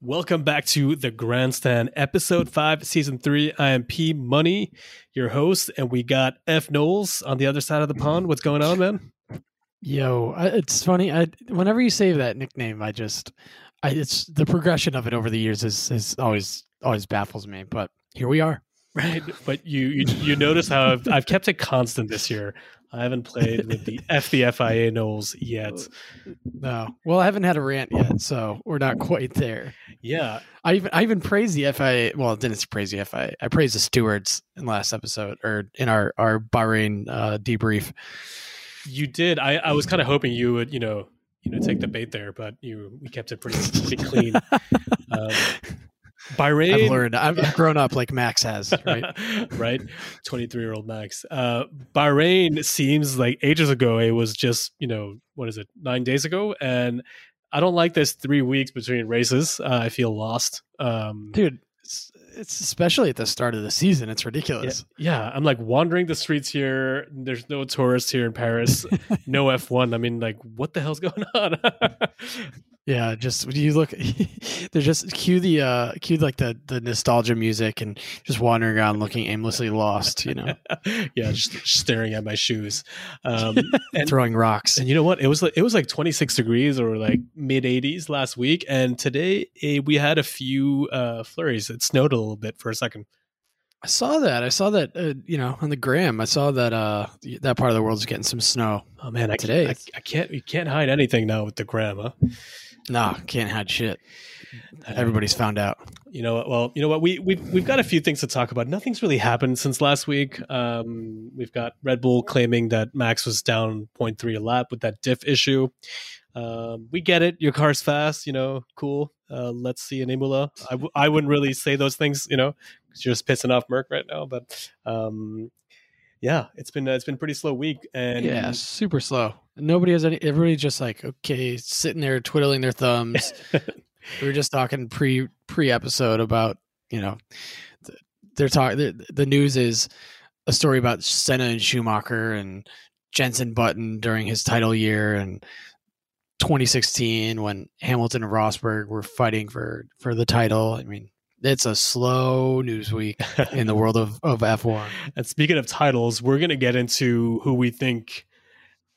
Welcome back to the Grandstand, episode five, season three. I am P Money, your host, and we got F Knowles on the other side of the pond. What's going on, man? Yo, I, it's funny. I whenever you say that nickname, I just, I it's the progression of it over the years is is always always baffles me. But here we are. Right, but you you, you notice how I've, I've kept it constant this year. I haven't played with the F the FIA Knowles yet. No, well, I haven't had a rant yet, so we're not quite there. Yeah, I even I even praised the FIA. Well, I didn't praise the FIA. I praised the stewards in last episode or in our our Bahrain uh, debrief. You did. I I was kind of hoping you would you know you know take the bait there, but you we kept it pretty pretty clean. Um, Bahrain. I've learned. I've grown up like Max has, right? right. 23 year old Max. Uh, Bahrain seems like ages ago. It was just, you know, what is it, nine days ago? And I don't like this three weeks between races. Uh, I feel lost. Um, Dude, it's, it's especially at the start of the season. It's ridiculous. Yeah, yeah, I'm like wandering the streets here. There's no tourists here in Paris. no F1. I mean, like, what the hell's going on? Yeah, just you look. they're just cue the uh cue like the the nostalgia music and just wandering around looking aimlessly lost. You know. yeah, just staring at my shoes, um, and throwing rocks. And you know what? It was like it was like 26 degrees or like mid 80s last week, and today eh, we had a few uh, flurries. It snowed a little bit for a second. I saw that. I saw that. Uh, you know, on the gram, I saw that. Uh, that part of the world is getting some snow. Oh man, I today can't, I, I, can't. You can't hide anything now with the gram, huh? No, can't hide shit. Everybody's found out. You know what? Well, you know what? We we've we've got a few things to talk about. Nothing's really happened since last week. Um, we've got Red Bull claiming that Max was down 0.3 a lap with that diff issue. Um, we get it. Your car's fast. You know, cool. Uh, let's see an Imola. I w- I wouldn't really say those things. You know, because you're just pissing off Merc right now. But um, yeah, it's been uh, it's been pretty slow week. And yeah, super slow. Nobody has any. Everybody's just like okay, sitting there twiddling their thumbs. we were just talking pre pre episode about you know they're talking. The, the news is a story about Senna and Schumacher and Jenson Button during his title year and 2016 when Hamilton and Rosberg were fighting for for the title. I mean, it's a slow news week in the world of, of F1. And speaking of titles, we're going to get into who we think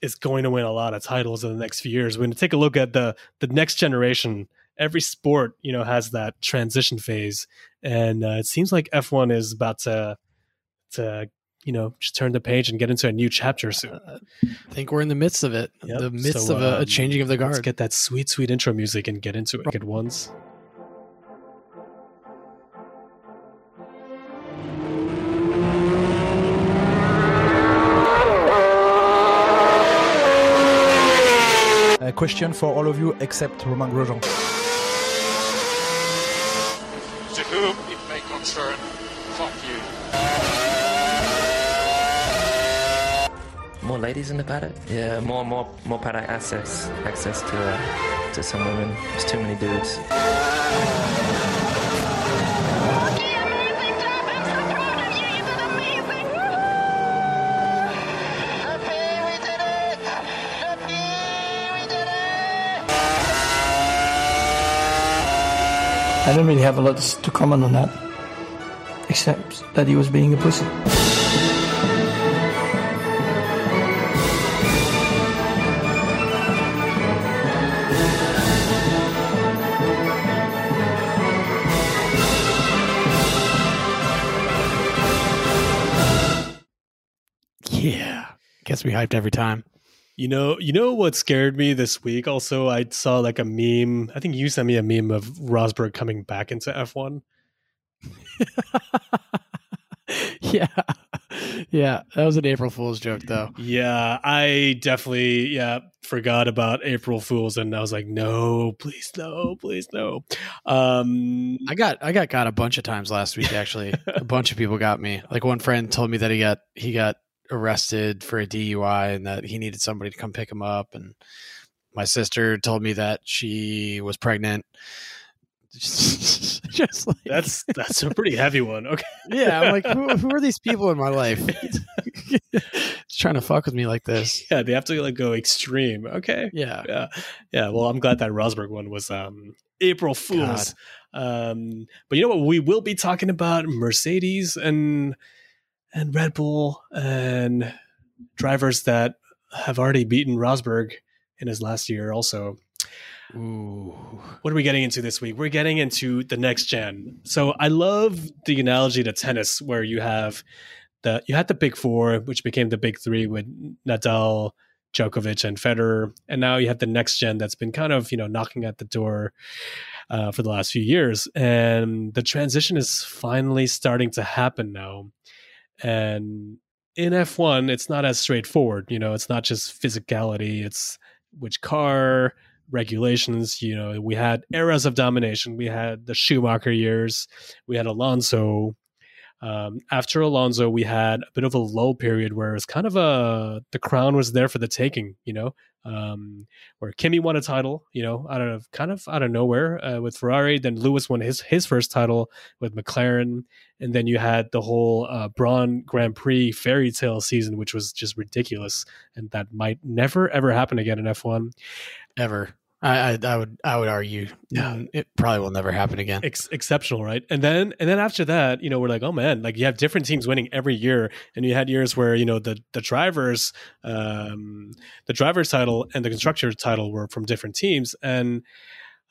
is going to win a lot of titles in the next few years. We're going to take a look at the the next generation. Every sport, you know, has that transition phase, and uh, it seems like F1 is about to to you know just turn the page and get into a new chapter soon. Uh, I think we're in the midst of it, yep. the midst so, of a, um, a, changing of the guard. Let's get that sweet, sweet intro music and get into it. Good ones. A question for all of you except Romain Grosjean. To whom it may concern, fuck you. More ladies in the paddock? Yeah, more, more, more paddock access, access to, uh, to some women. There's too many dudes. I don't really have a lot to comment on that, except that he was being a pussy. Yeah, gets me hyped every time. You know, you know what scared me this week? Also, I saw like a meme. I think you sent me a meme of Rosberg coming back into F one. yeah, yeah, that was an April Fool's joke, though. Yeah, I definitely yeah forgot about April Fools, and I was like, no, please no, please no. Um, I got I got got a bunch of times last week. Actually, a bunch of people got me. Like one friend told me that he got he got arrested for a DUI and that he needed somebody to come pick him up. And my sister told me that she was pregnant. Just, like that's that's a pretty heavy one. Okay. Yeah, I'm like, who, who are these people in my life? trying to fuck with me like this. Yeah, they have to like go extreme. Okay. Yeah. Yeah. Yeah. Well, I'm glad that Rosberg one was um April Fools. Um, but you know what? We will be talking about Mercedes and and Red Bull and drivers that have already beaten Rosberg in his last year. Also, Ooh. what are we getting into this week? We're getting into the next gen. So I love the analogy to tennis where you have the you had the big four, which became the big three with Nadal, Djokovic, and Federer, and now you have the next gen that's been kind of you know knocking at the door uh, for the last few years, and the transition is finally starting to happen now. And in F1, it's not as straightforward. You know, it's not just physicality; it's which car regulations. You know, we had eras of domination. We had the Schumacher years. We had Alonso. Um, after Alonso, we had a bit of a lull period where it's kind of a the crown was there for the taking. You know, um, where Kimi won a title. You know, out of kind of out of nowhere uh, with Ferrari. Then Lewis won his his first title with McLaren, and then you had the whole uh, Braun Grand Prix fairy tale season, which was just ridiculous, and that might never ever happen again in F one. Ever. I, I, I would I would argue Yeah. it probably will never happen again. ex- exceptional, right? And then and then after that, you know, we're like, oh man, like you have different teams winning every year, and you had years where you know the the drivers, um, the drivers title and the constructor title were from different teams, and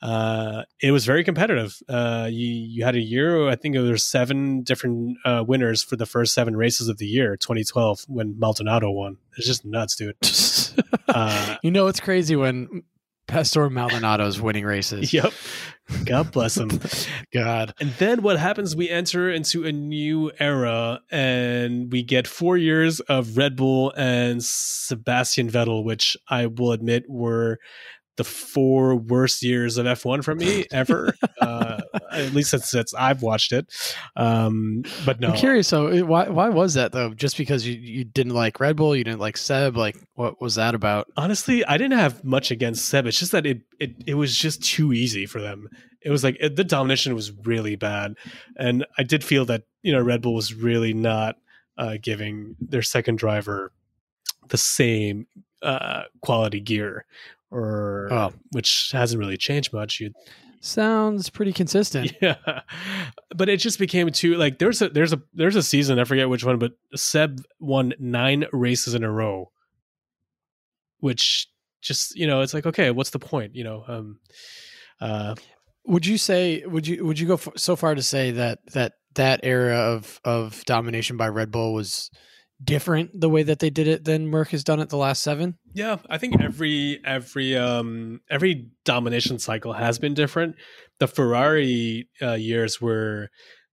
uh, it was very competitive. Uh, you you had a year, I think there were seven different uh, winners for the first seven races of the year, 2012, when Maldonado won. It's just nuts, dude. Uh, you know it's crazy when Pastor Maldonado's winning races. yep. God bless him. God. And then what happens? We enter into a new era and we get four years of Red Bull and Sebastian Vettel, which I will admit were the four worst years of F1 for me ever. uh, at least since, since I've watched it. Um, but no, I'm curious. So why why was that though? Just because you, you didn't like Red Bull, you didn't like Seb. Like what was that about? honestly, I didn't have much against Seb. It's just that it it, it was just too easy for them. It was like it, the domination was really bad, and I did feel that you know Red Bull was really not uh, giving their second driver the same uh, quality gear, or Oh. which hasn't really changed much. You Sounds pretty consistent. yeah, but it just became too like there's a there's a there's a season I forget which one, but Seb won nine races in a row, which just you know it's like okay, what's the point? You know, um, uh, Would you say would you would you go so far to say that that that era of of domination by Red Bull was different the way that they did it than Merc has done it the last seven? yeah, I think every every um every domination cycle has been different. The Ferrari uh, years were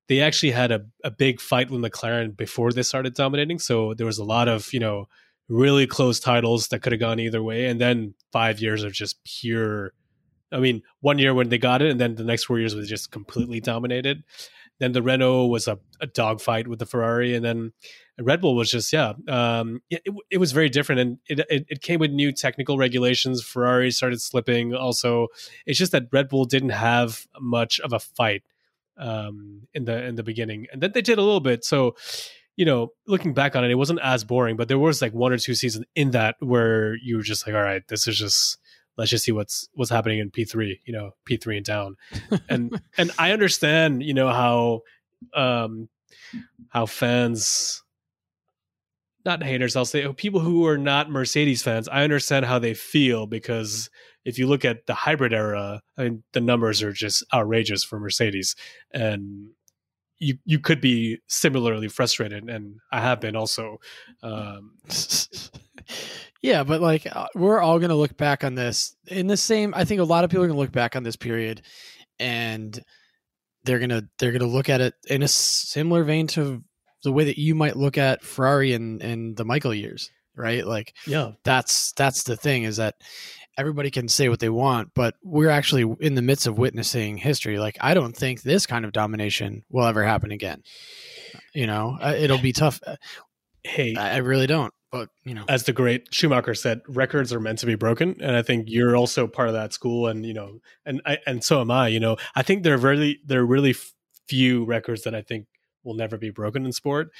they actually had a, a big fight with McLaren before they started dominating. So there was a lot of, you know, really close titles that could have gone either way. And then five years of just pure, I mean, one year when they got it, and then the next four years was just completely dominated. Then the Renault was a, a dogfight with the Ferrari. And then Red Bull was just, yeah, um, it, it, was very different. And it, it, it came with new technical regulations. Ferrari started slipping. Also, it's just that Red Bull didn't have much of a fight um, in the in the beginning, and then they did a little bit. So, you know, looking back on it, it wasn't as boring, but there was like one or two seasons in that where you were just like, all right, this is just let's just see what's what's happening in P three, you know, P three and down, and and I understand, you know, how um how fans not haters i'll say people who are not mercedes fans i understand how they feel because if you look at the hybrid era i mean the numbers are just outrageous for mercedes. And you you could be similarly frustrated and i have been also um yeah, but like uh, we're all going to look back on this in the same I think a lot of people are going to look back on this period and they're going to they're to look at it in a similar vein to the way that you might look at Ferrari and and the Michael years, right? Like yeah that's that's the thing is that everybody can say what they want, but we're actually in the midst of witnessing history. Like I don't think this kind of domination will ever happen again. You know, Uh, it'll be tough. hey I I really don't. But you know, as the great Schumacher said, records are meant to be broken, and I think you're also part of that school, and you know, and I and so am I. You know, I think there are really there are really few records that I think will never be broken in sport.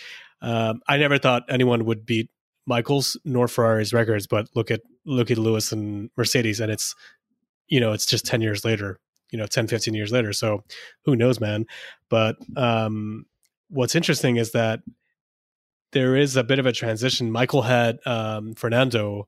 Um, I never thought anyone would beat Michael's nor Ferrari's records, but look at look at Lewis and Mercedes, and it's you know it's just ten years later. you know 10 15 years later so who knows man but um what's interesting is that there is a bit of a transition michael had um fernando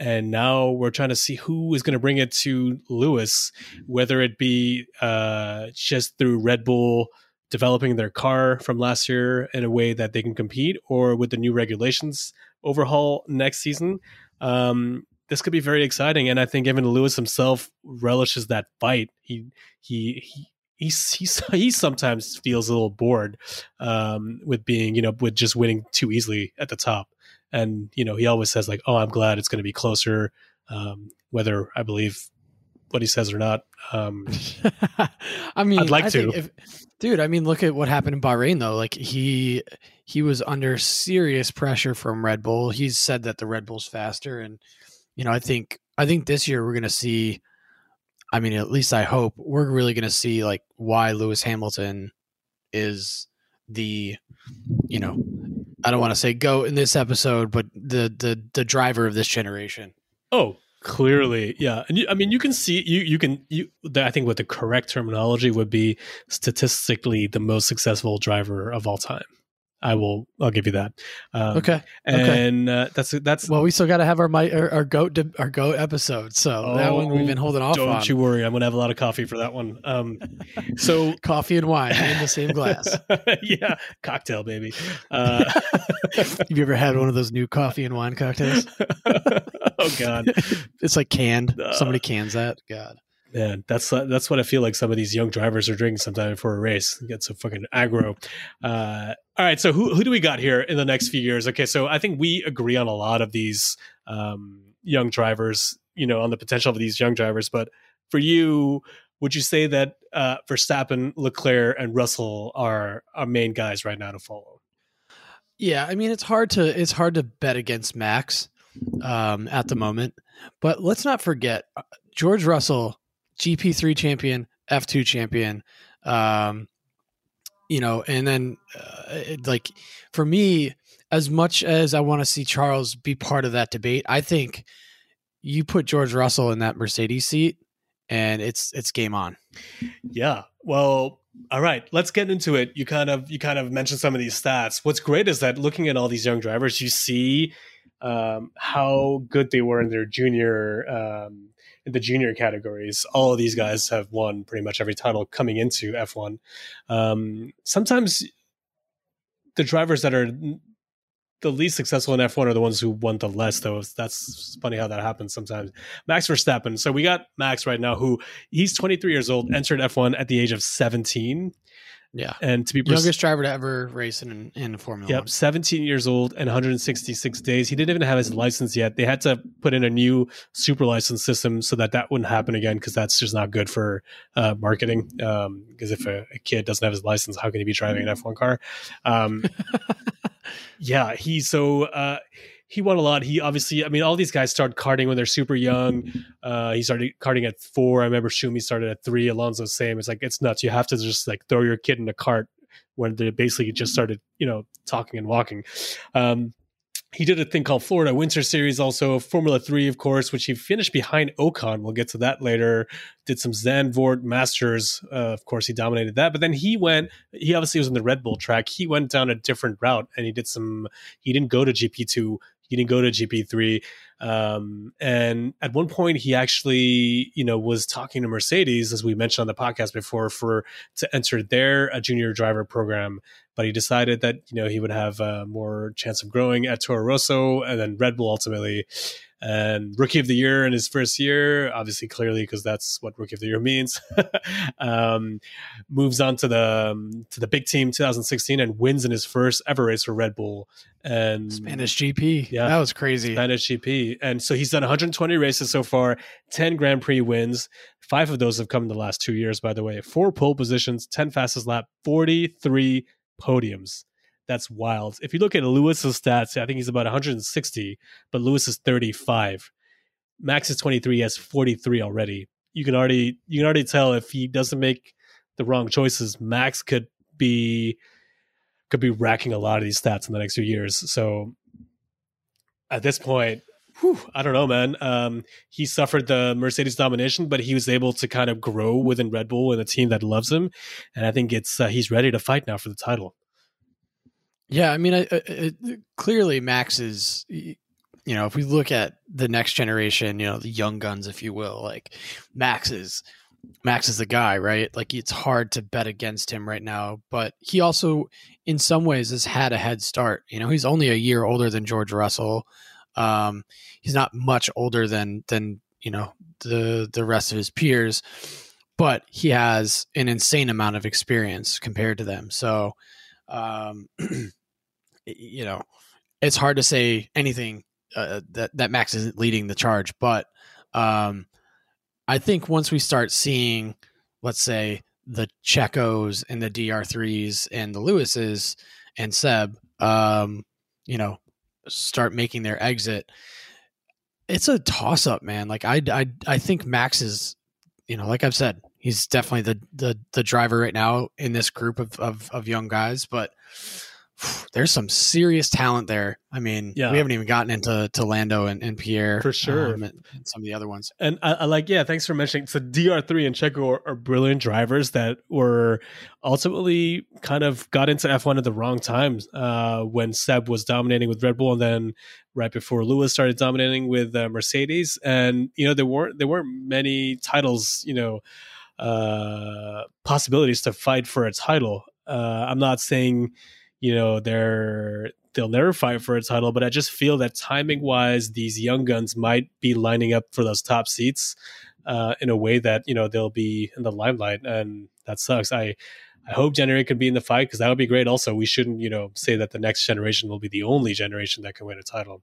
and now we're trying to see who is going to bring it to lewis whether it be uh just through red bull developing their car from last year in a way that they can compete or with the new regulations overhaul next season um this could be very exciting. And I think even Lewis himself relishes that fight. He he he. He, he, he sometimes feels a little bored um, with being, you know, with just winning too easily at the top. And, you know, he always says, like, oh, I'm glad it's going to be closer, um, whether I believe what he says or not. Um, I mean, I'd like I to. if, dude. I mean, look at what happened in Bahrain, though. Like he he was under serious pressure from Red Bull. He's said that the Red Bull's faster, and you know, I think I think this year we're going to see. I mean, at least I hope we're really going to see like why Lewis Hamilton is the, you know, I don't want to say go in this episode, but the the the driver of this generation. Oh, clearly, yeah. And you, I mean, you can see you you can you. I think what the correct terminology would be statistically the most successful driver of all time. I will. I'll give you that. Um, Okay. Okay. And uh, that's that's. Well, we still got to have our, my, our our goat our goat episode. So that one we've been holding off Oh, Don't on. you worry. I'm gonna have a lot of coffee for that one. Um, so Coffee and wine in the same glass. yeah, cocktail, baby. Uh, Have you ever had one of those new coffee and wine cocktails? oh God, It's like canned. Uh. Somebody cans that. God. man, that's uh, that's what I feel like some of these young drivers are drinking sometime for a race. Get so fucking aggro. Uh, all right, so who who do we got here in the next few years? Okay, so I think we agree on a lot of these um, young drivers. You know, on the potential of these young drivers, but for you, would you say that uh, Verstappen, Leclerc, and Russell are our main guys right now to follow? Yeah, I mean it's hard to it's hard to bet against Max um, at the moment, but let's not forget uh, George Russell, GP three champion, F two champion, um, you know, and then uh, it- like for me, as much as I want to see Charles be part of that debate, I think you put George Russell in that Mercedes seat, and it's it's game on. Yeah. Well, all right, let's get into it. You kind of you kind of mentioned some of these stats. What's great is that looking at all these young drivers, you see um, how good they were in their junior um, in the junior categories. All of these guys have won pretty much every title coming into F1. Um, sometimes the drivers that are the least successful in F1 are the ones who won the less, though. That's funny how that happens sometimes. Max Verstappen. So we got Max right now, who he's 23 years old, entered F1 at the age of 17. Yeah, And to be pres- youngest driver to ever race in in Formula Yep, One. 17 years old and 166 days. He didn't even have his license yet. They had to put in a new super license system so that that wouldn't happen again because that's just not good for uh, marketing. Because if a, a kid doesn't have his license, how can he be driving an F1 car? Um, yeah, he so uh, he won a lot. He obviously, I mean, all these guys start karting when they're super young. Uh, he started karting at four. I remember Schumi started at three. Alonso same. It's like it's nuts. You have to just like throw your kid in a kart when they basically just started, you know, talking and walking. Um, he did a thing called Florida Winter Series, also Formula Three, of course, which he finished behind Ocon. We'll get to that later. Did some Zandvoort Masters, uh, of course, he dominated that. But then he went. He obviously was in the Red Bull track. He went down a different route, and he did some. He didn't go to GP two. He didn't go to GP three. Um, and at one point, he actually, you know, was talking to Mercedes, as we mentioned on the podcast before, for to enter their uh, junior driver program but he decided that you know he would have uh, more chance of growing at Toro Rosso and then Red Bull ultimately. And rookie of the year in his first year, obviously, clearly because that's what rookie of the year means. um, moves on to the um, to the big team 2016 and wins in his first ever race for Red Bull and Spanish GP. Yeah. that was crazy. Spanish GP. And so he's done 120 races so far, 10 Grand Prix wins. Five of those have come in the last two years, by the way. Four pole positions, 10 fastest lap, 43 podiums. That's wild. If you look at Lewis's stats, I think he's about 160, but Lewis is 35. Max is 23, he has 43 already. You can already you can already tell if he doesn't make the wrong choices, Max could be could be racking a lot of these stats in the next few years. So at this point, whew, I don't know, man. Um, he suffered the Mercedes domination, but he was able to kind of grow within Red Bull and a team that loves him. And I think it's uh, he's ready to fight now for the title. Yeah, I mean, I, I, clearly Max is. You know, if we look at the next generation, you know, the young guns, if you will, like Max is Max is the guy, right? Like it's hard to bet against him right now, but he also, in some ways, has had a head start. You know, he's only a year older than George Russell. Um, he's not much older than than you know the the rest of his peers, but he has an insane amount of experience compared to them. So, um, you know, it's hard to say anything uh, that that Max isn't leading the charge, but um, I think once we start seeing, let's say, the Checos and the DR3s and the Lewises and Seb, um, you know, start making their exit, it's a toss up, man. Like I, I, I think Max is, you know, like I've said, he's definitely the the the driver right now in this group of of, of young guys, but there's some serious talent there. I mean, yeah. we haven't even gotten into to Lando and, and Pierre for sure, um, and, and, some of the other ones. And I, I, like, yeah, thanks for mentioning. So DR3 and Checo are, are, brilliant drivers that were ultimately kind of got into F1 at the wrong times uh, when Seb was dominating with Red Bull, and then right before Lewis started dominating with uh, Mercedes. And you know, there weren't there weren't many titles, you know, uh, possibilities to fight for a title. Uh, I'm not saying you know they're they'll never fight for a title but i just feel that timing wise these young guns might be lining up for those top seats uh, in a way that you know they'll be in the limelight and that sucks. I i hope january could be in the fight because that would be great. Also we shouldn't you know say that the next generation will be the only generation that can win a title.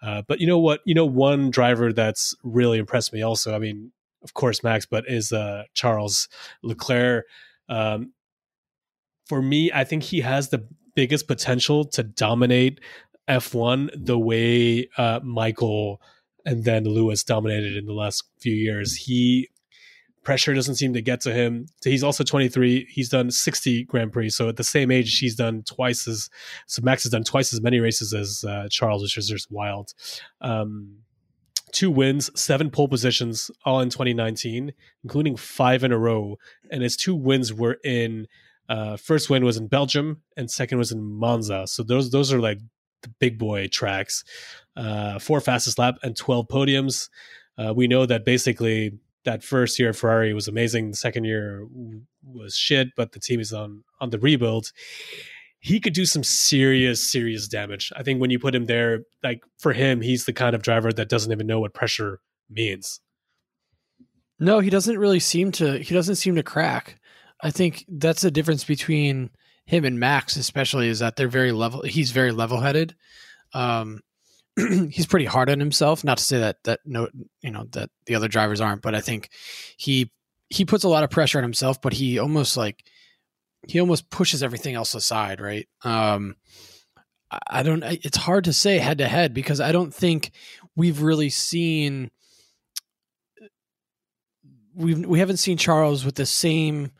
Uh, but you know what? You know one driver that's really impressed me also i mean of course max but is uh, charles leclerc. Um, for me, I think he has the biggest potential to dominate F1 the way uh, Michael and then Lewis dominated in the last few years. He pressure doesn't seem to get to him. He's also 23. He's done 60 Grand Prix. So at the same age, he's done twice as so Max has done twice as many races as uh, Charles, which is just wild. Um, two wins, seven pole positions, all in 2019, including five in a row. And his two wins were in uh, first win was in Belgium, and second was in Monza. So those those are like the big boy tracks. Uh, four fastest lap and twelve podiums. Uh, we know that basically that first year Ferrari was amazing. The second year was shit, but the team is on on the rebuild. He could do some serious, serious damage. I think when you put him there, like for him, he's the kind of driver that doesn't even know what pressure means. No, he doesn't really seem to. He doesn't seem to crack. I think that's the difference between him and Max, especially, is that they're very level. He's very level headed. Um, he's pretty hard on himself. Not to say that that no, you know, that the other drivers aren't, but I think he he puts a lot of pressure on himself. But he almost like he almost pushes everything else aside, right? Um, I don't. It's hard to say head to head because I don't think we've really seen. We've we haven't seen Charles with the same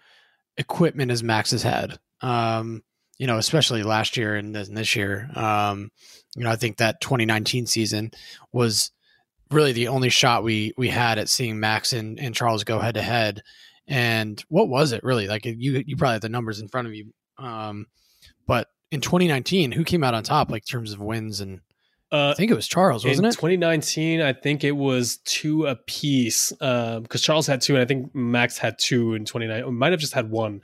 equipment as Max has had. Um, you know, especially last year and this year. Um, you know, I think that 2019 season was really the only shot we we had at seeing Max and, and Charles go head to head. And what was it really? Like you you probably have the numbers in front of you. Um, but in 2019, who came out on top, like terms of wins and uh, I think it was Charles, wasn't in it? 2019, I think it was two a piece because um, Charles had two, and I think Max had two in 29. Might have just had one,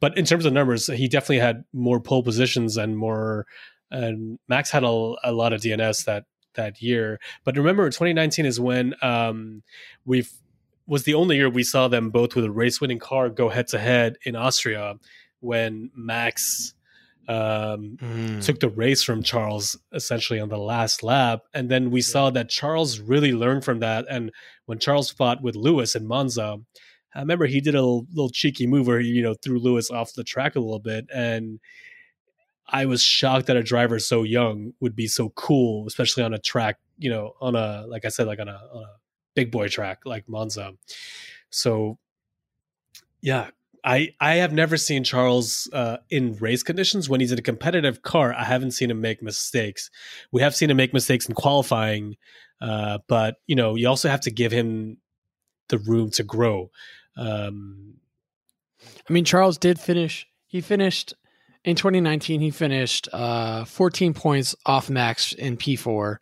but in terms of numbers, he definitely had more pole positions and more. And Max had a, a lot of DNS that that year. But remember, 2019 is when um, we've was the only year we saw them both with a race winning car go head to head in Austria when Max um, mm. took the race from Charles essentially on the last lap. And then we yeah. saw that Charles really learned from that. And when Charles fought with Lewis in Monza, I remember he did a little, little cheeky move where he, you know, threw Lewis off the track a little bit. And I was shocked that a driver so young would be so cool, especially on a track, you know, on a, like I said, like on a, on a big boy track like Monza. So, yeah, I I have never seen Charles uh, in race conditions when he's in a competitive car. I haven't seen him make mistakes. We have seen him make mistakes in qualifying, uh, but you know you also have to give him the room to grow. Um, I mean, Charles did finish. He finished in 2019. He finished uh, 14 points off max in P4,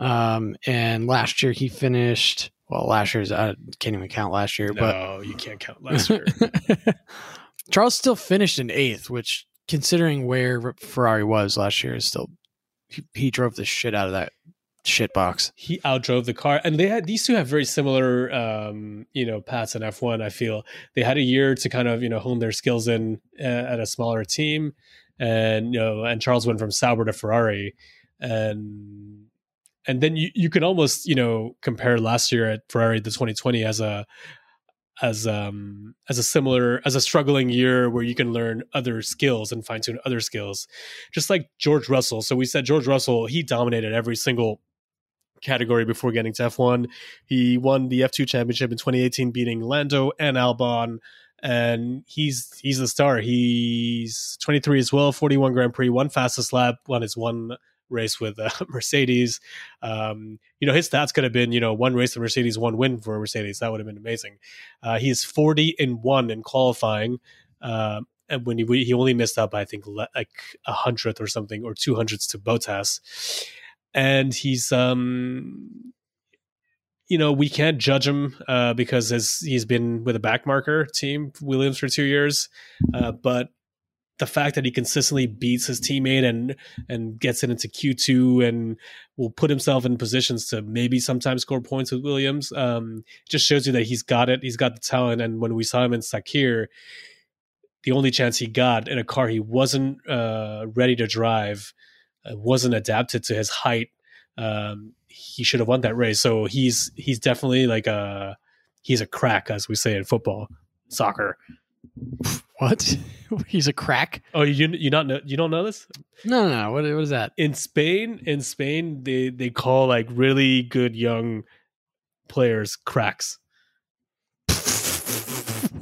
um, and last year he finished. Well, last year's I can't even count last year, but no, you can't count last year. Charles still finished in eighth, which considering where Ferrari was last year is still he, he drove the shit out of that shit box. he outdrove the car and they had these two have very similar um you know paths in f1 i feel they had a year to kind of you know hone their skills in uh, at a smaller team and you know and charles went from sauber to ferrari and and then you, you can almost you know compare last year at ferrari the 2020 as a as um as a similar as a struggling year where you can learn other skills and fine tune other skills just like george russell so we said george russell he dominated every single category before getting to F1. He won the F2 championship in 2018, beating Lando and Albon. And he's he's the star. He's 23 as well, 41 Grand Prix, one fastest lap, won his one race with uh, Mercedes. Um, you know, his stats could have been, you know, one race with Mercedes, one win for Mercedes. That would have been amazing. Uh, he's 40 and one in qualifying. Uh, and when he, he only missed by, I think, like a hundredth or something, or two hundredths to Bottas and he's um you know we can't judge him uh, because his, he's been with a backmarker team Williams for two years, uh, but the fact that he consistently beats his teammate and and gets it into Q two and will put himself in positions to maybe sometimes score points with Williams um, just shows you that he's got it. He's got the talent. And when we saw him in Sakhir, the only chance he got in a car he wasn't uh, ready to drive uh, wasn't adapted to his height. Um, he should have won that race. So he's he's definitely like a he's a crack, as we say in football, soccer. What? He's a crack? Oh, you you not know you don't know this? No, no, no. What, what is that? In Spain, in Spain, they they call like really good young players cracks.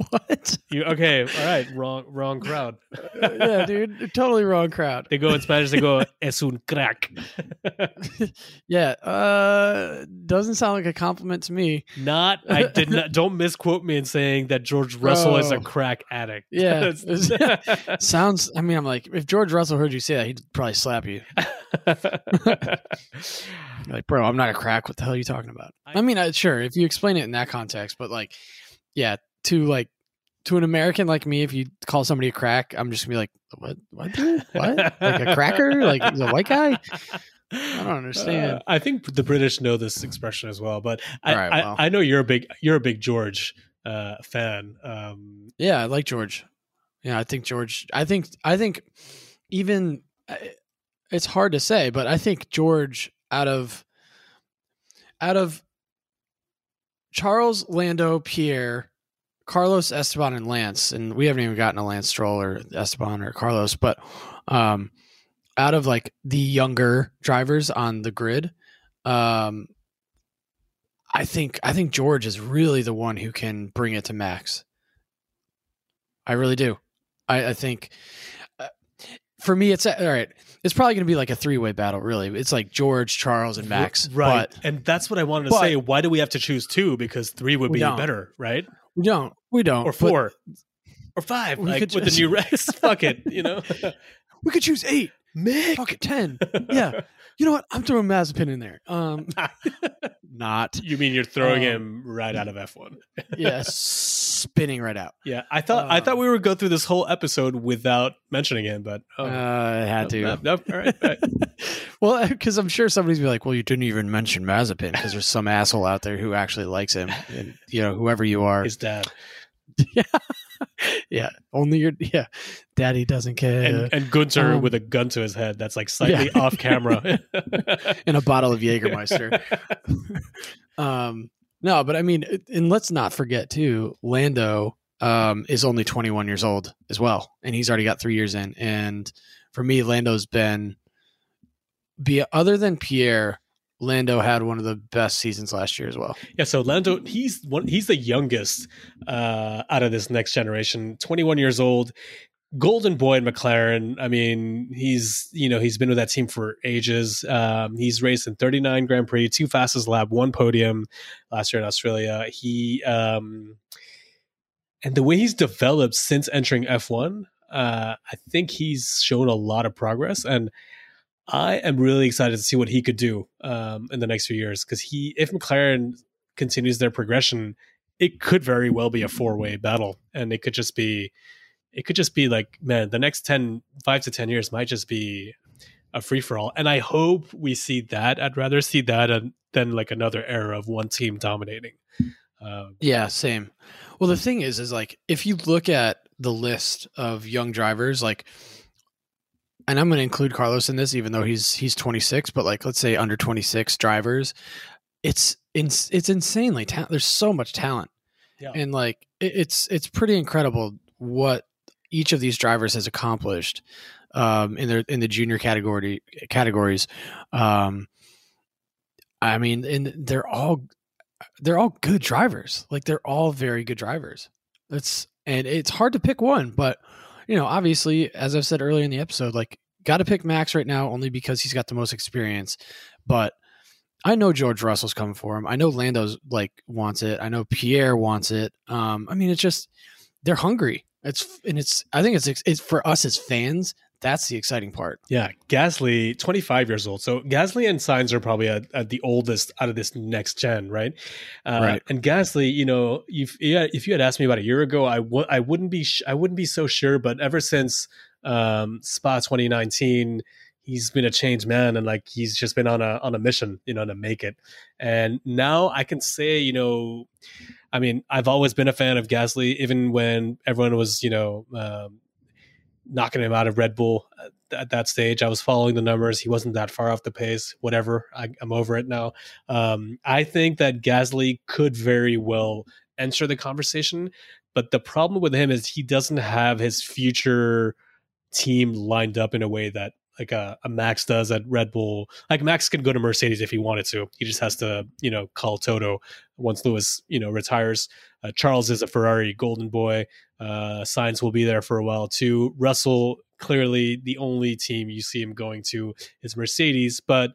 What? You okay? All right, wrong wrong crowd. yeah, dude, totally wrong crowd. They go in Spanish. They go es un crack. yeah, uh, doesn't sound like a compliment to me. Not. I did not. Don't misquote me in saying that George Russell is a crack addict. Yeah. Sounds. I mean, I'm like, if George Russell heard you say that, he'd probably slap you. Like, bro, I'm not a crack. What the hell are you talking about? I mean, I, sure, if you explain it in that context, but like, yeah, to like to an American like me, if you call somebody a crack, I'm just gonna be like, what, what, dude? what? Like a cracker? Like he's a white guy? I don't understand. Uh, I think the British know this expression as well, but I, right, well. I, I know you're a big you're a big George uh, fan. Um, Yeah, I like George. Yeah, I think George. I think I think even it's hard to say, but I think George out of out of Charles, Lando, Pierre, Carlos, Esteban, and Lance, and we haven't even gotten a Lance Stroll or Esteban or Carlos, but um, out of like the younger drivers on the grid, um, I think I think George is really the one who can bring it to max. I really do. I, I think uh, for me, it's all right. It's probably going to be like a three way battle. Really, it's like George, Charles, and Max. right? But and that's what I wanted to but- say. Why do we have to choose two? Because three would be better, right? We don't. We don't. Or four, or five, like with the new regs. Fuck it, you know. we could choose eight. Mick. Fuck it, ten. Yeah. You know what? I'm throwing Mazepin in there. Um, not. You mean you're throwing Um, him right out of F1? Yeah, spinning right out. Yeah, I thought I Um, thought we would go through this whole episode without mentioning him, but oh, Uh, I had to. nope, nope, all right, all right. well, because I'm sure somebody's be like, "Well, you didn't even mention Mazepin because there's some asshole out there who actually likes him, and you know, whoever you are, his dad yeah, yeah, only your yeah, daddy doesn't care." and and Gunter um, with a gun to his head that's like slightly Yeah. off camera. and a bottle of Jägermeister. um, no, but I mean, and let's not forget too, Lando um, is only 21 years old as well, and he's already got three years in. And for me, Lando's been be other than Pierre, Lando had one of the best seasons last year as well. Yeah, so Lando, he's one, he's the youngest uh, out of this next generation. Twenty one years old, golden boy in McLaren. I mean, he's you know he's been with that team for ages. Um, he's raced in thirty nine Grand Prix, two fastest lap, one podium last year in Australia. He um, and the way he's developed since entering F one, uh, I think he's shown a lot of progress and. I am really excited to see what he could do um, in the next few years because he, if McLaren continues their progression, it could very well be a four way battle, and it could just be, it could just be like, man, the next 10, five to ten years might just be a free for all, and I hope we see that. I'd rather see that than like another era of one team dominating. Um, yeah, same. Well, the thing is, is like if you look at the list of young drivers, like and I'm going to include Carlos in this, even though he's he's 26. But like, let's say under 26 drivers, it's it's it's insanely talent. There's so much talent, yeah. and like it, it's it's pretty incredible what each of these drivers has accomplished um, in their in the junior category categories. Um, I mean, and they're all they're all good drivers. Like they're all very good drivers. It's and it's hard to pick one, but you know, obviously, as I've said earlier in the episode, like got to pick Max right now only because he's got the most experience. But I know George Russell's coming for him. I know Lando's like wants it. I know Pierre wants it. Um, I mean, it's just they're hungry. It's and it's. I think it's it's for us as fans. That's the exciting part. Yeah, Gasly, 25 years old. So Gasly and Sainz are probably at, at the oldest out of this next gen, right? Uh, right. And Gasly, you know, if, if you had asked me about a year ago, I w- I wouldn't be sh- I wouldn't be so sure. But ever since um, Spa 2019, he's been a changed man and like he's just been on a on a mission, you know, to make it. And now I can say, you know, I mean, I've always been a fan of Gasly, even when everyone was, you know. Um, knocking him out of Red Bull at that stage. I was following the numbers. He wasn't that far off the pace. Whatever. I, am over it now. Um, I think that Gasly could very well enter the conversation, but the problem with him is he doesn't have his future team lined up in a way that like a, a, Max does at Red Bull. Like Max can go to Mercedes if he wanted to. He just has to, you know, call Toto once Lewis, you know, retires. Uh, Charles is a Ferrari golden boy. Uh, Sainz will be there for a while too. Russell clearly the only team you see him going to is Mercedes, but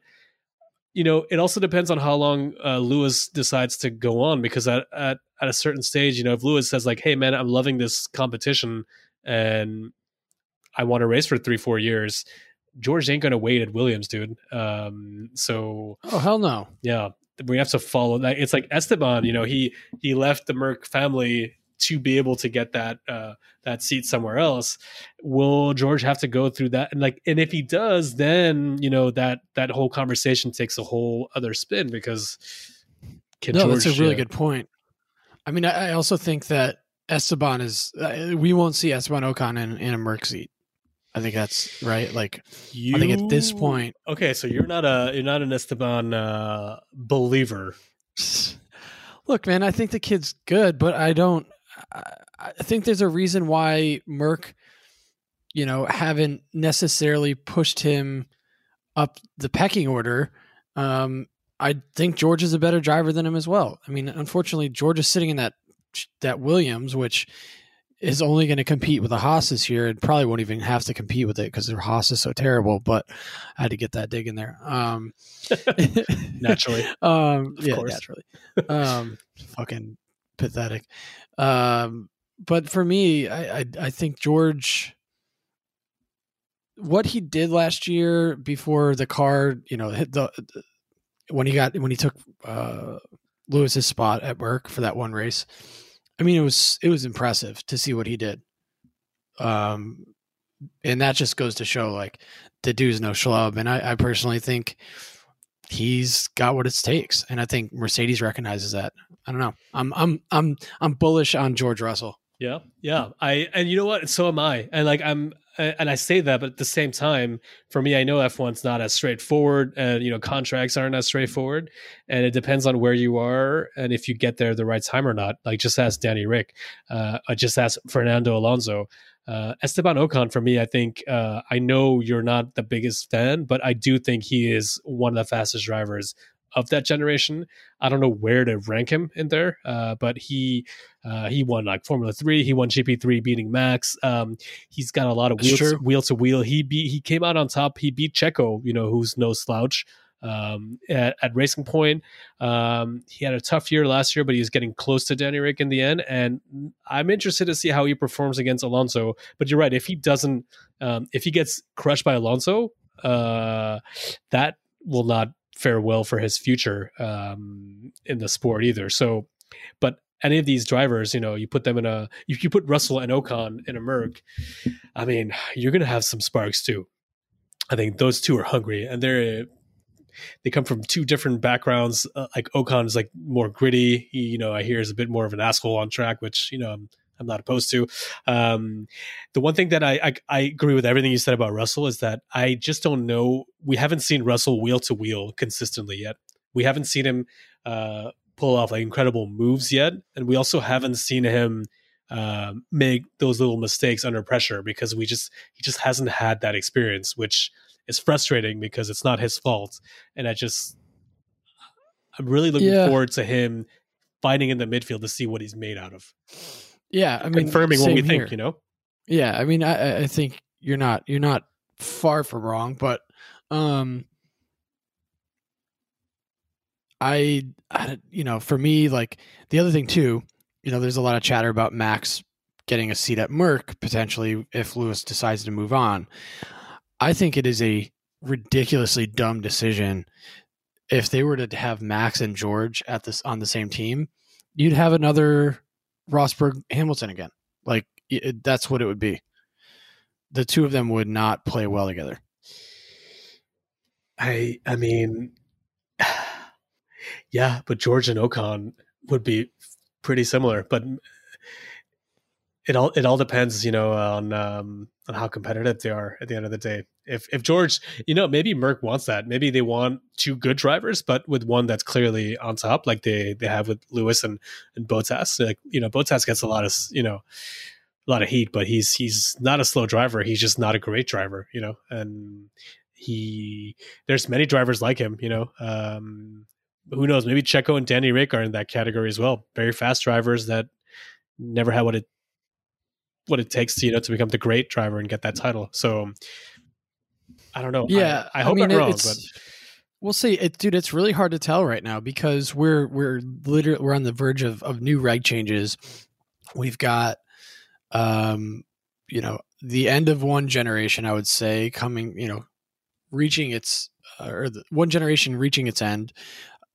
you know it also depends on how long uh, Lewis decides to go on because at, at at a certain stage, you know, if Lewis says like, "Hey man, I'm loving this competition and I want to race for three four years," George ain't going to wait at Williams, dude. Um, so oh hell no, yeah, we have to follow that. It's like Esteban, you know, he he left the Merc family to be able to get that uh, that seat somewhere else. Will George have to go through that? And like, and if he does, then you know that that whole conversation takes a whole other spin because. no, George, that's a really uh, good point. I mean, I, I also think that Esteban is. Uh, we won't see Esteban Ocon in, in a Merc seat. I think that's right. Like you, I think at this point, okay, so you're not a you're not an Esteban uh, believer. Look, man, I think the kid's good, but I don't. I think there's a reason why Merc, you know, haven't necessarily pushed him up the pecking order. Um, I think George is a better driver than him as well. I mean, unfortunately, George is sitting in that that Williams, which is only going to compete with the Haas this year and probably won't even have to compete with it because their Haas is so terrible. But I had to get that dig in there. Um, naturally. um, yeah, course. naturally. Um, fucking pathetic. Um, but for me, I, I, I think George, what he did last year before the car, you know, hit the, when he got when he took uh, Lewis's spot at Merc for that one race I mean, it was it was impressive to see what he did. Um, and that just goes to show like the dude's no schlub. And I, I personally think he's got what it takes, and I think Mercedes recognizes that. I don't know. I'm I'm I'm I'm bullish on George Russell. Yeah, yeah. I and you know what? So am I. And like I'm and I say that, but at the same time, for me, I know F1's not as straightforward, and you know contracts aren't as straightforward, and it depends on where you are and if you get there the right time or not. Like just ask Danny Ric, uh, just ask Fernando Alonso, uh, Esteban Ocon. For me, I think uh, I know you're not the biggest fan, but I do think he is one of the fastest drivers of that generation. I don't know where to rank him in there, uh, but he uh, he won like Formula Three. He won GP three, beating Max. Um, he's got a lot of wheel to, wheel to wheel. He beat he came out on top. He beat Checo, you know, who's no slouch. Um, at, at, Racing Point. Um, he had a tough year last year, but he was getting close to Danny Ric in the end. And I'm interested to see how he performs against Alonso. But you're right. If he doesn't, um, if he gets crushed by Alonso, uh, that will not fare well for his future um, in the sport either. So, but any of these drivers, you know, you put them in a, if you put Russell and Ocon in a Merc, I mean, you're going to have some sparks too. I think those two are hungry and they're they come from two different backgrounds. Uh, like Ocon is like more gritty. He, you know, I hear is a bit more of an asshole on track, which you know I'm I'm not opposed to. Um, the one thing that I, I, I agree with everything you said about Russell is that I just don't know. We haven't seen Russell wheel to wheel consistently yet. We haven't seen him uh, pull off like incredible moves yet, and we also haven't seen him uh, make those little mistakes under pressure because we just he just hasn't had that experience, which is frustrating because it's not his fault. And I just, I'm really looking yeah. forward to him fighting in the midfield to see what he's made out of. Yeah, I mean, confirming what we here. think, you know. Yeah, I mean, I, I think you're not you're not far from wrong, but um, I, I you know, for me, like the other thing too, you know, there's a lot of chatter about Max getting a seat at Merc potentially if Lewis decides to move on. I think it is a ridiculously dumb decision. If they were to have Max and George at this on the same team, you'd have another Rosberg Hamilton again. Like it, that's what it would be. The two of them would not play well together. I I mean, yeah, but George and Ocon would be pretty similar. But it all it all depends, you know, on um, on how competitive they are at the end of the day. If if George, you know, maybe Merc wants that. Maybe they want two good drivers, but with one that's clearly on top, like they they have with Lewis and and Bottas. Like you know, Bottas gets a lot of you know a lot of heat, but he's he's not a slow driver. He's just not a great driver, you know. And he there's many drivers like him, you know. Um, who knows? Maybe Checo and Danny Ric are in that category as well. Very fast drivers that never had what it what it takes to you know to become the great driver and get that title. So I don't know. Yeah, I, I hope I am wrong, but we'll see. It, dude, it's really hard to tell right now because we're we're literally we're on the verge of of new reg changes. We've got, um, you know, the end of one generation. I would say coming, you know, reaching its uh, or the, one generation reaching its end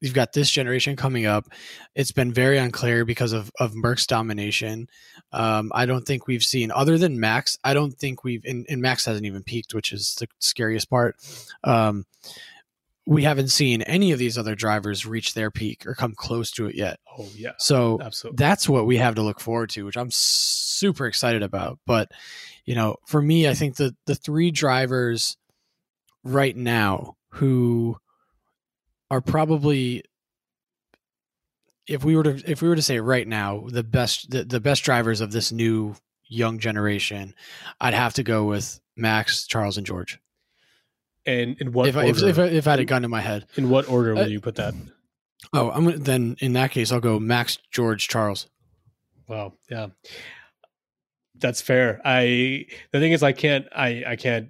you've got this generation coming up. It's been very unclear because of of Merc's domination. Um, I don't think we've seen other than Max. I don't think we've and, and Max hasn't even peaked, which is the scariest part. Um, we haven't seen any of these other drivers reach their peak or come close to it yet. Oh yeah. So Absolutely. that's what we have to look forward to, which I'm super excited about. But you know, for me, I think the the three drivers right now who are probably if we were to if we were to say right now the best the, the best drivers of this new young generation, I'd have to go with Max, Charles, and George. And in what if I, if, if, if, I had a gun in my head, in what order would uh, you put that? Oh, I'm gonna, then in that case I'll go Max, George, Charles. Wow, yeah, that's fair. I the thing is I can't I I can't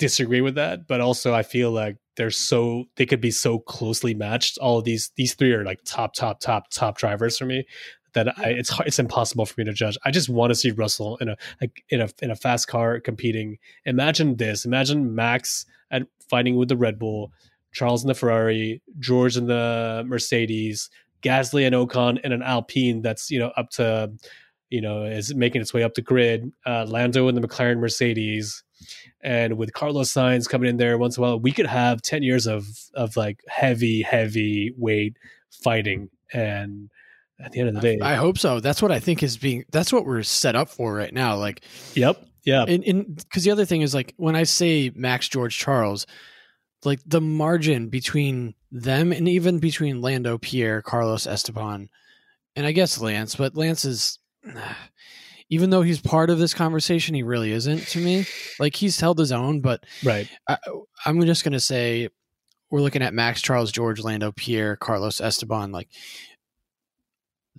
disagree with that, but also I feel like they're so they could be so closely matched. All of these these three are like top top top top drivers for me that I, it's it's impossible for me to judge. I just want to see Russell in a like in a in a fast car competing. Imagine this. Imagine Max at fighting with the Red Bull, Charles in the Ferrari, George in the Mercedes, Gasly and Ocon in an Alpine that's you know up to you know is making its way up the grid. Uh, Lando in the McLaren Mercedes, and with Carlos Sainz coming in there once in a while, we could have ten years of of like heavy, heavy weight fighting. And at the end of the day, I, I hope so. That's what I think is being. That's what we're set up for right now. Like, yep, yeah. And because the other thing is like when I say Max George Charles, like the margin between them and even between Lando, Pierre, Carlos, Esteban, and I guess Lance, but Lance is even though he's part of this conversation, he really isn't to me. Like he's held his own, but right. I, I'm just going to say we're looking at Max, Charles, George, Lando, Pierre, Carlos, Esteban, like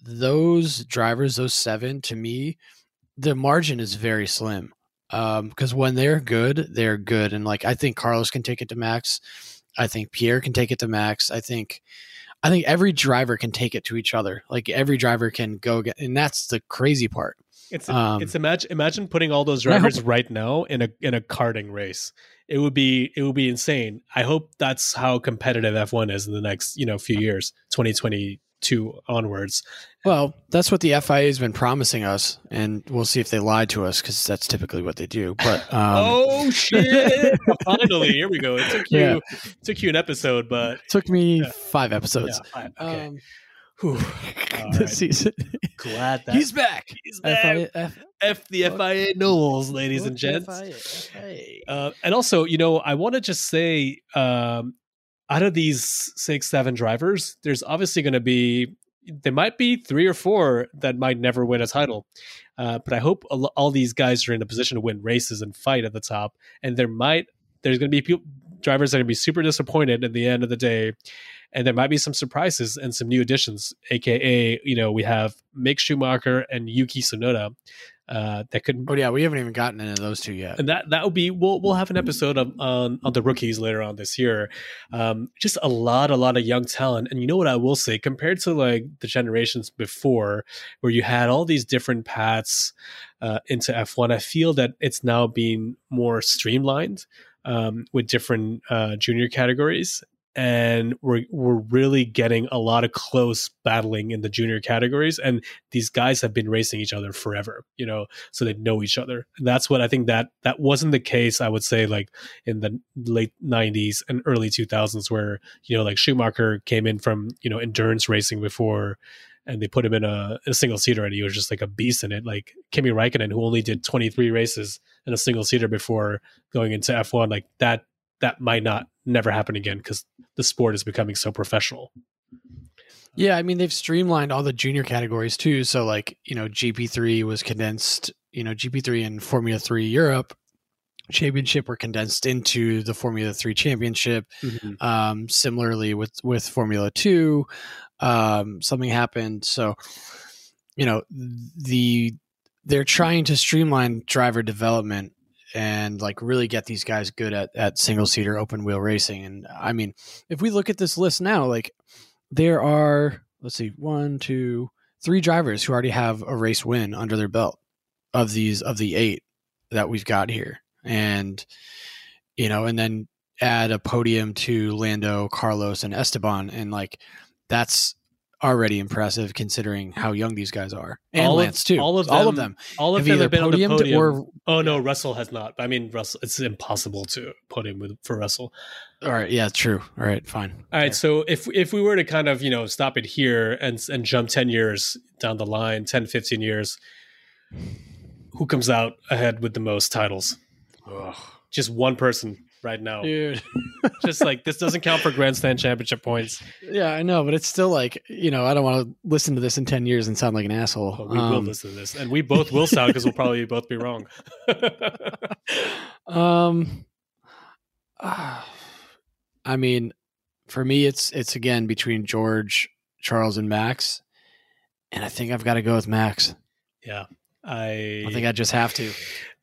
those drivers, those seven, to me, the margin is very slim. Um, because when they're good, they're good. And like I think Carlos can take it to Max. I think Pierre can take it to Max. I think I think every driver can take it to each other. Like every driver can go get and that's the crazy part. It's Um, it's imagine imagine putting all those I hope- right now in a in a karting race. It would be it would be insane. I hope that's how competitive F1 is in the next you know few years, 2022 onwards. Well, that's what the FIA has been promising us, and we'll see if they lied to us because that's typically what they do. But um, oh shit! Finally, here we go. It took you Yeah. took you an episode, but took me Yeah. five episodes. yeah, fine, okay. Um, Whew. this right. season, Glad that he's back. he's back. FIA, F- F the FIA Knowles, ladies and gents. FIA. Uh, and also, you know, I want to just say, um, out of these six, seven drivers, there's obviously going to be, there might be three or four that might never win a title. Uh, but I hope a all these guys are in a position to win races and fight at the top. And there might, there's going to be people, drivers that are going to be super disappointed at the end of the day. And there might be some surprises and some new additions, aka, you know, we have Mick Schumacher and Yuki Tsunoda. Uh, that could oh yeah, we haven't even gotten into those two yet. and that that will be we'll we'll have an episode of, on on the rookies later on this year. Um, just a lot a lot of young talent, and you know what I will say compared to like the generations before, where you had all these different paths uh, into F one. I feel that it's now being more streamlined um, with different uh, junior categories. And we're we're really getting a lot of close battling in the junior categories, and these guys have been racing each other forever, you know, so they know each other. And that's what I think that that wasn't the case. I would say like in the late '90s and early 2000s, where you know like Schumacher came in from you know endurance racing before, and they put him in a, a single seater, and he was just like a beast in it. Like Kimi Raikkonen, who only did 23 races in a single seater before going into F1, like that that might not never happen again because the sport is becoming so professional. Yeah, I mean they've streamlined all the junior categories too. So like you know GP3 was condensed. You know GP3 and Formula Three Europe championship were condensed into the Formula Three championship. Um, similarly with with Formula Two, um, something happened. So you know the they're trying to streamline driver development and like really get these guys good at at single seater open wheel racing. And I mean, if we look at this list now, like there are let's see one two three drivers who already have a race win under their belt of these of the eight that we've got here and you know and then add a podium to lando carlos and esteban and like that's already impressive considering how young these guys are and All of- lance too all of them. all of them- All of have them have been on the podium. or Oh no, Russell has not. I mean, Russell. It's impossible to podium with for Russell. all right yeah true all right fine All right, so if if we were to kind of you know stop it here and and jump ten years down the line, 10, 15 years, who comes out ahead with the most titles? Just one person right now. dude Just like this doesn't count for grandstand championship points. yeah i know but it's still like you know i don't want to listen to this in 10 years and sound like an asshole But we will Um, listen to this, and we both will sound because we'll probably both be wrong. um i mean for me it's it's again between george charles and max and i think i've got to go with max yeah, I. i think i just have to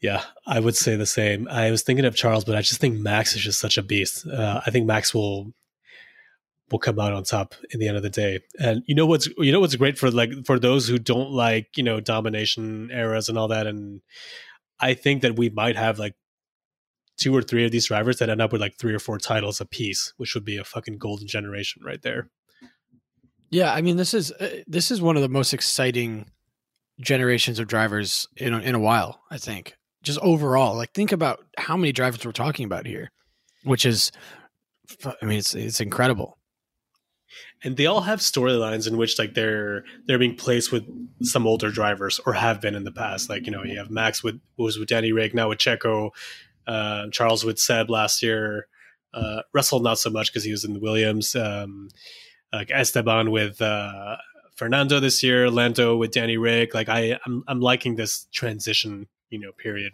Yeah, I would say the same. I was thinking of Charles, but I just think Max is just such a beast. Uh, I think Max will will come out on top in the end of the day. And you know what's you know what's great for like for those who don't like you know domination eras and all that. And I think that we might have like two or three of these drivers that end up with like three or four titles apiece, which would be a fucking golden generation right there. yeah i mean this is uh, this is one of the most exciting generations of drivers in in a while i think just overall like think about how many drivers we're talking about here which is i mean it's it's incredible and they all have storylines in which like they're they're being placed with some older drivers or have been in the past. Like you know, you have Max with was with Danny Ric, now with Checo, uh, Charles with Seb last year, uh, Russell not so much because he was in the Williams, um, like Esteban with uh, Fernando this year, Lando with Danny Ric. Like I, I'm I'm liking this transition, you know, period.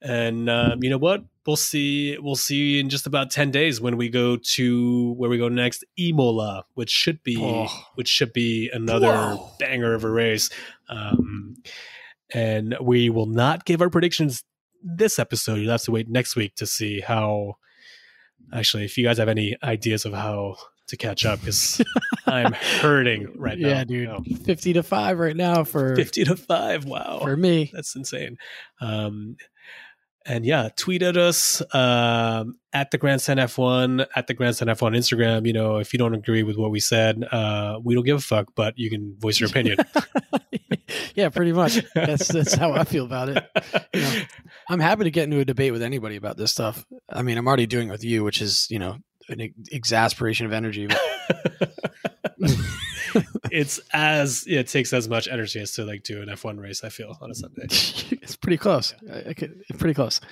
And um, you know what? We'll see. We'll see in just about ten days when we go to where we go next, Imola, which should be Oh. which should be another Whoa. banger of a race. Um, and we will not give our predictions this episode. You'll have to wait next week to see how. Actually, if you guys have any ideas of how to catch up, because I'm hurting right now. yeah, dude. Fifty to five right now for fifty to five. Wow, for me. that's insane. Um, and yeah, tweet at us um, at the Grandstand F1 at the Grandstand F1 Instagram. You know, if you don't agree with what we said, uh, we don't give a fuck, but you can voice your opinion. yeah, pretty much. That's that's how I feel about it. You know, I'm happy to get into a debate with anybody about this stuff. I mean, I'm already doing it with you, which is you know an ex- exasperation of energy. It's as it takes as much energy as to like do an F1 race. I feel on a Sunday. it's pretty close. I, I could, pretty close.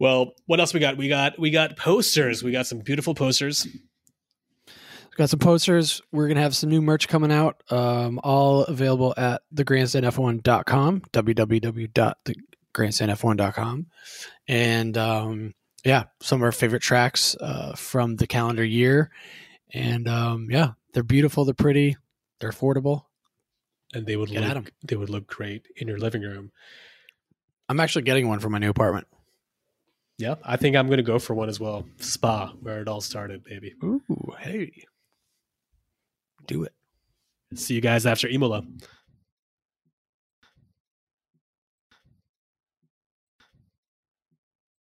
Well, what else we got? We got we got posters. We got some beautiful posters. We've got some posters. We're gonna have some new merch coming out. Um, all available at thegrandstandf1.com, www.thegrandstandf1.com, and um, yeah, some of our favorite tracks uh, from the calendar year. And um, yeah, they're beautiful. They're pretty. They're affordable. And they would Get look they would look great in your living room. I'm actually getting one for my new apartment. Yeah, I think I'm going to go for one as well. Spa, where it all started, baby. Ooh, hey, do it. See you guys after Imola.